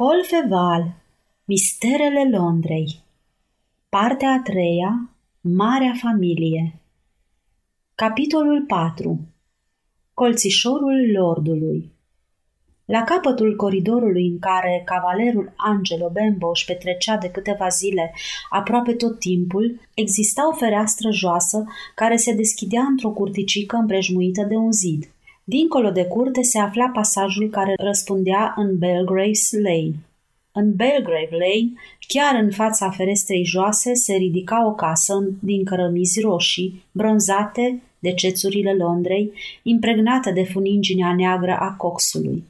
Paul Feval Misterele Londrei. Partea a treia Marea familie. Capitolul 4 Colțișorul Lordului. La capătul coridorului în care cavalerul Angelo Bembo își petrecea de câteva zile aproape tot timpul, exista o fereastră joasă care se deschidea într-o curticică împrejmuită de un zid. Dincolo de curte se afla pasajul care răspundea în Belgrave's Lane. În Belgrave Lane, chiar în fața ferestrei joase, se ridica o casă din cărămizi roșii, bronzate de cețurile Londrei, impregnată de funinginea neagră a coxului.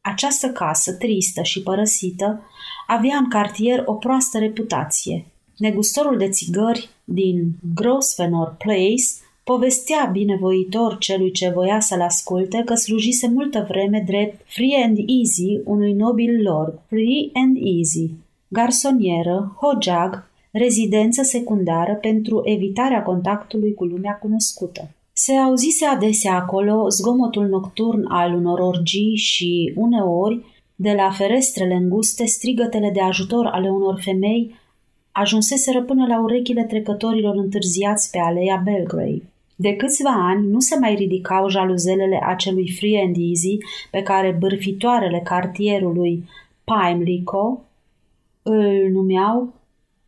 Această casă, tristă și părăsită, avea în cartier o proastă reputație. Negustorul de țigări din Grosvenor Place Povestea binevoitor celui ce voia să-l asculte că slujise multă vreme drept free and easy unui nobil lord, free and easy, garsonieră, hojag, rezidență secundară pentru evitarea contactului cu lumea cunoscută. Se auzise adesea acolo zgomotul nocturn al unor orgii și, uneori, de la ferestrele înguste, strigătele de ajutor ale unor femei ajunseseră până la urechile trecătorilor întârziați pe aleia Belgrave. De câțiva ani nu se mai ridicau jaluzelele acelui free and easy pe care bârfitoarele cartierului Pimlico îl numeau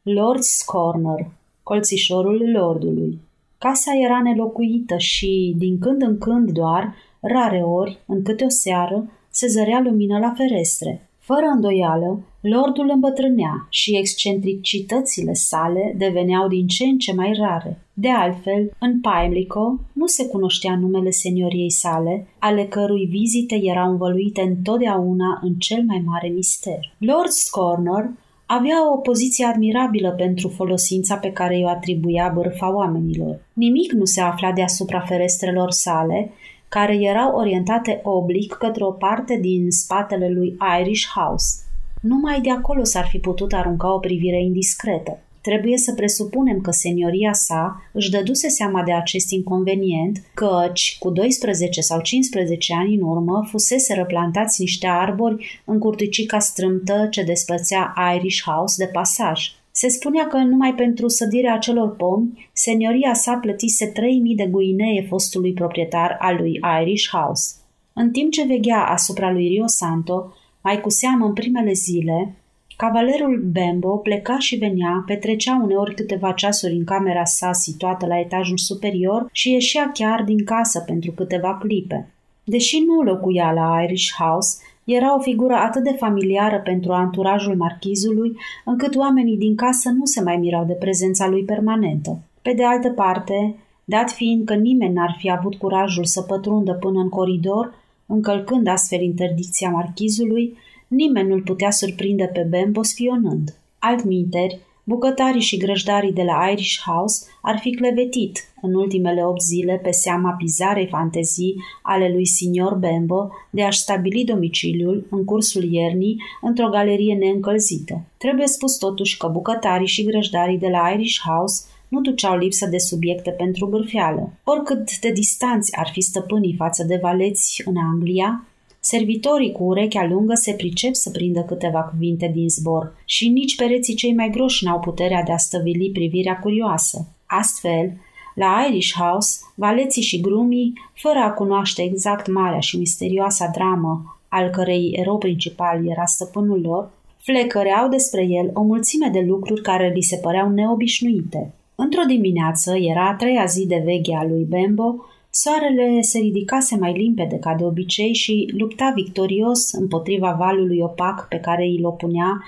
Lord's Corner, colțișorul lordului. Casa era nelocuită și, din când în când doar, rare ori, în câte o seară, se zărea lumină la ferestre. Fără îndoială, lordul îmbătrânea și excentricitățile sale deveneau din ce în ce mai rare. De altfel, în Pimlico nu se cunoștea numele senioriei sale, ale cărui vizite erau învăluite întotdeauna în cel mai mare mister. Lord Scorner avea o poziție admirabilă pentru folosința pe care i-o atribuia bârfa oamenilor. Nimic nu se afla deasupra ferestrelor sale, care erau orientate oblic către o parte din spatele lui Irish House. Numai de acolo s-ar fi putut arunca o privire indiscretă. Trebuie să presupunem că senioria sa își dăduse seama de acest inconvenient, căci cu 12 sau 15 ani în urmă fusese răplantați niște arbori în curticica strâmtă ce despărțea Irish House de pasaj. Se spunea că numai pentru sădirea acelor pomi, senioria sa plătise 3000 de guinee fostului proprietar al lui Irish House. În timp ce veghea asupra lui Rio Santo, mai cu seamă în primele zile, Cavalerul Bembo pleca și venea, petrecea uneori câteva ceasuri în camera sa situată la etajul superior și ieșea chiar din casă pentru câteva clipe. Deși nu locuia la Irish House, era o figură atât de familiară pentru anturajul marchizului, încât oamenii din casă nu se mai mirau de prezența lui permanentă. Pe de altă parte, dat fiind că nimeni n-ar fi avut curajul să pătrundă până în coridor, încălcând astfel interdicția marchizului, nimeni nu-l putea surprinde pe Bembo spionând. Altminteri, Bucătarii și grăjdarii de la Irish House ar fi clevetit în ultimele opt zile pe seama bizarei fantezii ale lui Signor Bembo de a-și stabili domiciliul în cursul iernii într-o galerie neîncălzită. Trebuie spus totuși că bucătarii și grăjdarii de la Irish House nu duceau lipsă de subiecte pentru bârfeală. Oricât de distanți ar fi stăpânii față de valeți în Anglia, Servitorii cu urechea lungă se pricep să prindă câteva cuvinte din zbor și nici pereții cei mai groși n-au puterea de a stăvili privirea curioasă. Astfel, la Irish House, valeții și grumii, fără a cunoaște exact marea și misterioasa dramă al cărei erou principal era stăpânul lor, flecăreau despre el o mulțime de lucruri care li se păreau neobișnuite. Într-o dimineață, era a treia zi de veche a lui Bembo, Soarele se ridicase mai limpede ca de obicei și lupta victorios împotriva valului opac pe care îl opunea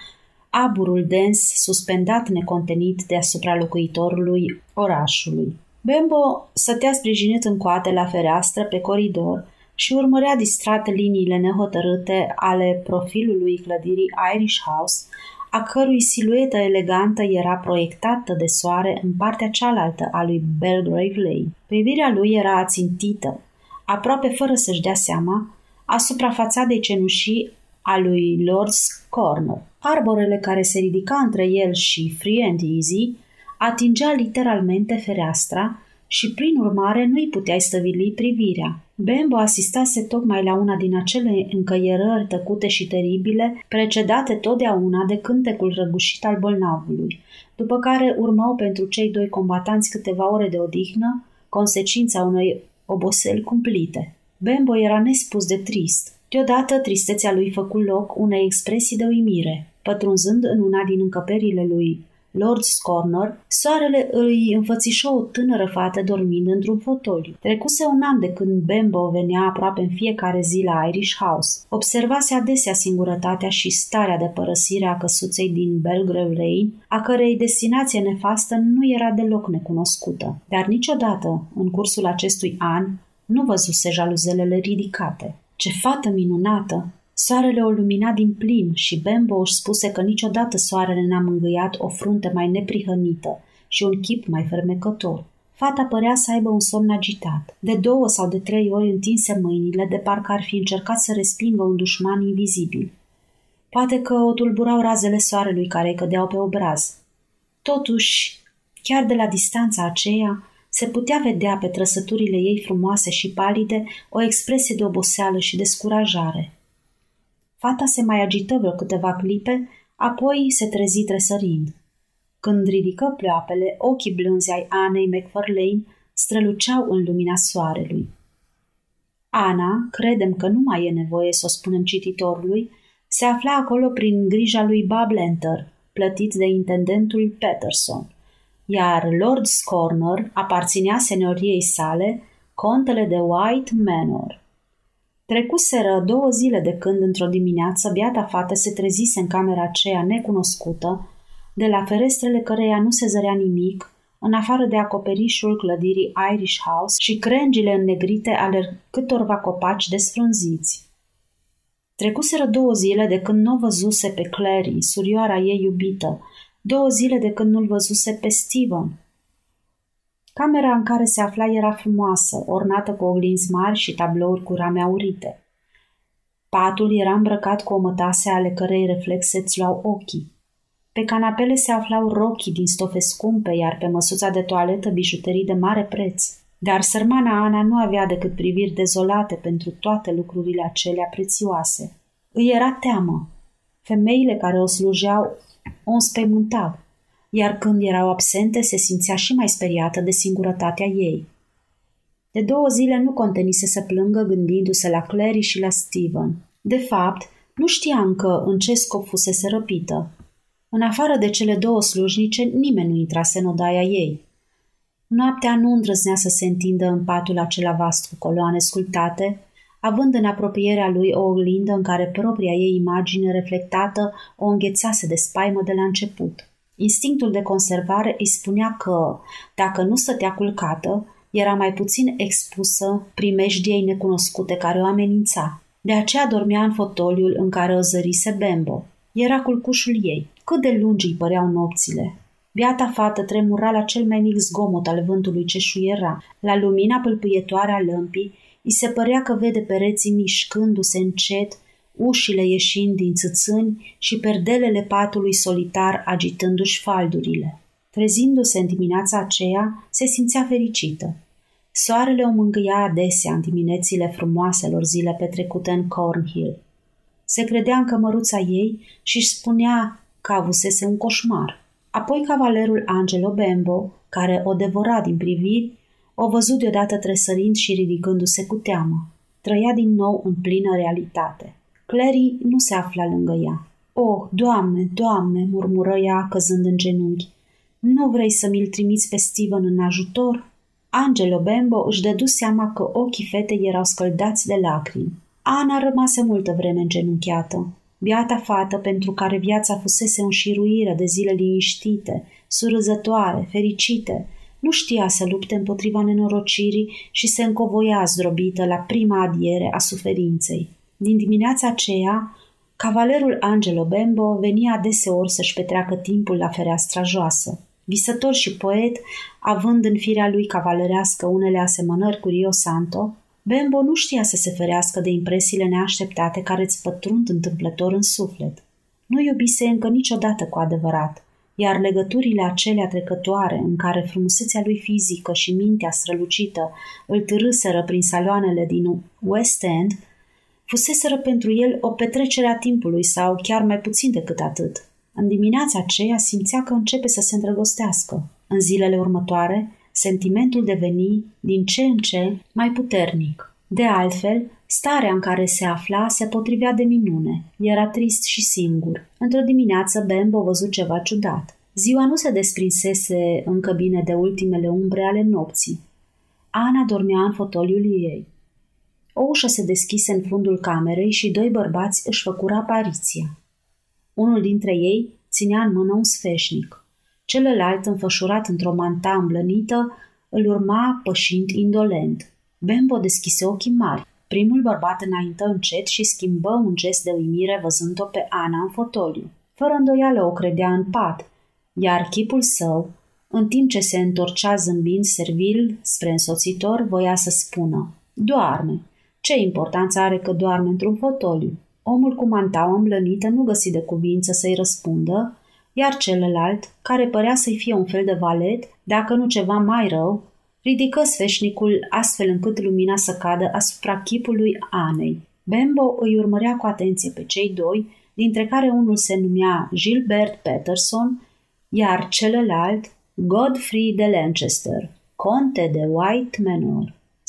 aburul dens suspendat necontenit deasupra locuitorului orașului. Bembo stătea sprijinit în coate la fereastră pe coridor și urmărea distrat liniile nehotărâte ale profilului clădirii Irish House, a cărui siluetă elegantă era proiectată de soare în partea cealaltă a lui Belgrave Lane. Privirea lui era ațintită, aproape fără să-și dea seama, asupra fațadei cenușii a lui Lord's Corner. Arborele care se ridica între el și Free and Easy atingea literalmente fereastra și prin urmare nu-i puteai stăvili privirea. Bembo asistase tocmai la una din acele încăierări tăcute și teribile, precedate totdeauna de cântecul răgușit al bolnavului, după care urmau pentru cei doi combatanți câteva ore de odihnă, consecința unei oboseli cumplite. Bembo era nespus de trist. Deodată tristețea lui făcu loc unei expresii de uimire. Pătrunzând în una din încăperile lui Lord's Corner, soarele îi înfățișă o tânără fată dormind într-un fotoliu. Trecuse un an de când Bembo venea aproape în fiecare zi la Irish House. Observase adesea singurătatea și starea de părăsire a căsuței din Belgrave Lane, a cărei destinație nefastă nu era deloc necunoscută. Dar niciodată, în cursul acestui an, nu văzuse jaluzelele ridicate. Ce fată minunată! Soarele o lumina din plin și Bembo își spuse că niciodată soarele n-a mângâiat o frunte mai neprihănită și un chip mai fermecător. Fata părea să aibă un somn agitat. De două sau de trei ori întinse mâinile, de parcă ar fi încercat să respingă un dușman invizibil. Poate că o tulburau razele soarelui care îi cădeau pe obraz. Totuși, chiar de la distanța aceea, se putea vedea pe trăsăturile ei frumoase și palide o expresie de oboseală și descurajare. Fata se mai agită vreo câteva clipe, apoi se trezi tresărind. Când ridică pleoapele, ochii blânzi ai Anei McFarlane străluceau în lumina soarelui. Ana, credem că nu mai e nevoie să o spunem cititorului, se afla acolo prin grija lui Bob Lenter, plătit de intendentul Peterson, iar Lord's Corner aparținea senioriei sale, contele de White Manor. Trecuseră două zile de când, într-o dimineață, biata fată se trezise în camera aceea necunoscută, de la ferestrele căreia nu se zărea nimic, în afară de acoperișul clădirii Irish House și crengile înnegrite ale câtorva copaci desfrunziți. Trecuseră două zile de când nu o văzuse pe Clary, surioara ei iubită, două zile de când nu-l văzuse pe Steven, Camera în care se afla era frumoasă, ornată cu oglinzi mari și tablouri cu rame aurite. Patul era îmbrăcat cu o mătase ale cărei reflexe îți luau ochii. Pe canapele se aflau rochii din stofe scumpe, iar pe măsuța de toaletă bijuterii de mare preț. Dar sărmana Ana nu avea decât priviri dezolate pentru toate lucrurile acelea prețioase. Îi era teamă. Femeile care o slujeau o înspăimântau iar când erau absente se simțea și mai speriată de singurătatea ei. De două zile nu contenise să plângă gândindu-se la Clary și la Steven. De fapt, nu știa încă în ce scop fusese răpită. În afară de cele două slujnice, nimeni nu intrase în odaia ei. Noaptea nu îndrăznea să se întindă în patul acela vast cu coloane sculptate, având în apropierea lui o oglindă în care propria ei imagine reflectată o înghețase de spaimă de la început. Instinctul de conservare îi spunea că, dacă nu stătea culcată, era mai puțin expusă primejdiei necunoscute care o amenința. De aceea dormea în fotoliul în care o zărise Bembo. Era culcușul ei. Cât de lungi îi păreau nopțile. Biata fată tremura la cel mai mic zgomot al vântului ce șuiera. La lumina pâlpâietoare a lămpii, îi se părea că vede pereții mișcându-se încet ușile ieșind din țâțâni și perdelele patului solitar agitându-și faldurile. Trezindu-se în dimineața aceea, se simțea fericită. Soarele o mângâia adesea în diminețile frumoaselor zile petrecute în Cornhill. Se credea în cămăruța ei și își spunea că avusese un coșmar. Apoi cavalerul Angelo Bembo, care o devora din priviri, o văzut deodată tresărind și ridicându-se cu teamă. Trăia din nou în plină realitate. Clary nu se afla lângă ea. Oh, Doamne, Doamne, murmură ea căzând în genunchi. Nu vrei să mi-l trimiți pe Steven în ajutor? Angelo Bembo își dădu seama că ochii fetei erau scăldați de lacrimi. Ana rămase multă vreme îngenunchiată. Biata fată pentru care viața fusese înșiruire de zile liniștite, surâzătoare, fericite, nu știa să lupte împotriva nenorocirii și se încovoia zdrobită la prima adiere a suferinței. Din dimineața aceea, cavalerul Angelo Bembo venia adeseori să-și petreacă timpul la fereastra joasă. Visător și poet, având în firea lui cavalerească unele asemănări cu Rio Santo, Bembo nu știa să se ferească de impresiile neașteptate care îți pătrund întâmplător în suflet. Nu iubise încă niciodată cu adevărat, iar legăturile acelea trecătoare în care frumusețea lui fizică și mintea strălucită îl târâseră prin saloanele din West End, fuseseră pentru el o petrecere a timpului sau chiar mai puțin decât atât. În dimineața aceea simțea că începe să se îndrăgostească. În zilele următoare, sentimentul deveni din ce în ce mai puternic. De altfel, starea în care se afla se potrivea de minune. Era trist și singur. Într-o dimineață, Bembo văzut ceva ciudat. Ziua nu se desprinsese încă bine de ultimele umbre ale nopții. Ana dormea în fotoliul ei. O ușă se deschise în fundul camerei și doi bărbați își făcură apariția. Unul dintre ei ținea în mână un sfeșnic. Celălalt, înfășurat într-o manta îmblănită, îl urma pășind indolent. Bembo deschise ochii mari. Primul bărbat înaintă încet și schimbă un gest de uimire văzând-o pe Ana în fotoliu. Fără îndoială o credea în pat, iar chipul său, în timp ce se întorcea zâmbind servil spre însoțitor, voia să spună Doarme. Ce importanță are că doarme într-un fotoliu? Omul cu mantaua îmblănită nu găsi de cuvință să-i răspundă, iar celălalt, care părea să-i fie un fel de valet, dacă nu ceva mai rău, ridică sfeșnicul astfel încât lumina să cadă asupra chipului Anei. Bembo îi urmărea cu atenție pe cei doi, dintre care unul se numea Gilbert Peterson, iar celălalt Godfrey de Lancaster, conte de White Manor.